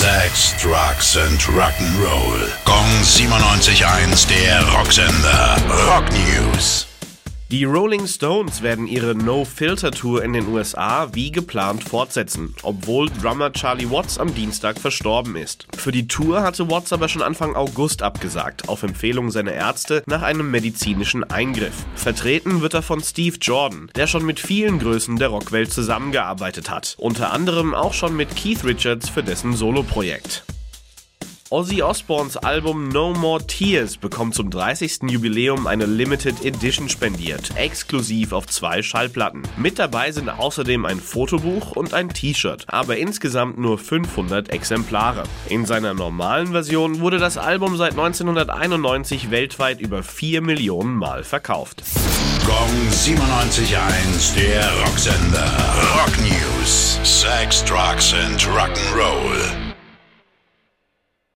Sex, Drugs and Rock'n'Roll. Gong 97.1, der Rocksender. Rock News. Die Rolling Stones werden ihre No-Filter-Tour in den USA wie geplant fortsetzen, obwohl Drummer Charlie Watts am Dienstag verstorben ist. Für die Tour hatte Watts aber schon Anfang August abgesagt, auf Empfehlung seiner Ärzte nach einem medizinischen Eingriff. Vertreten wird er von Steve Jordan, der schon mit vielen Größen der Rockwelt zusammengearbeitet hat, unter anderem auch schon mit Keith Richards für dessen Soloprojekt. Ozzy Osbournes Album No More Tears bekommt zum 30. Jubiläum eine Limited Edition spendiert, exklusiv auf zwei Schallplatten. Mit dabei sind außerdem ein Fotobuch und ein T-Shirt, aber insgesamt nur 500 Exemplare. In seiner normalen Version wurde das Album seit 1991 weltweit über 4 Millionen Mal verkauft. Gong 97.1, der Rocksender. Rock News. Sex, Drugs and Rock'n'Roll.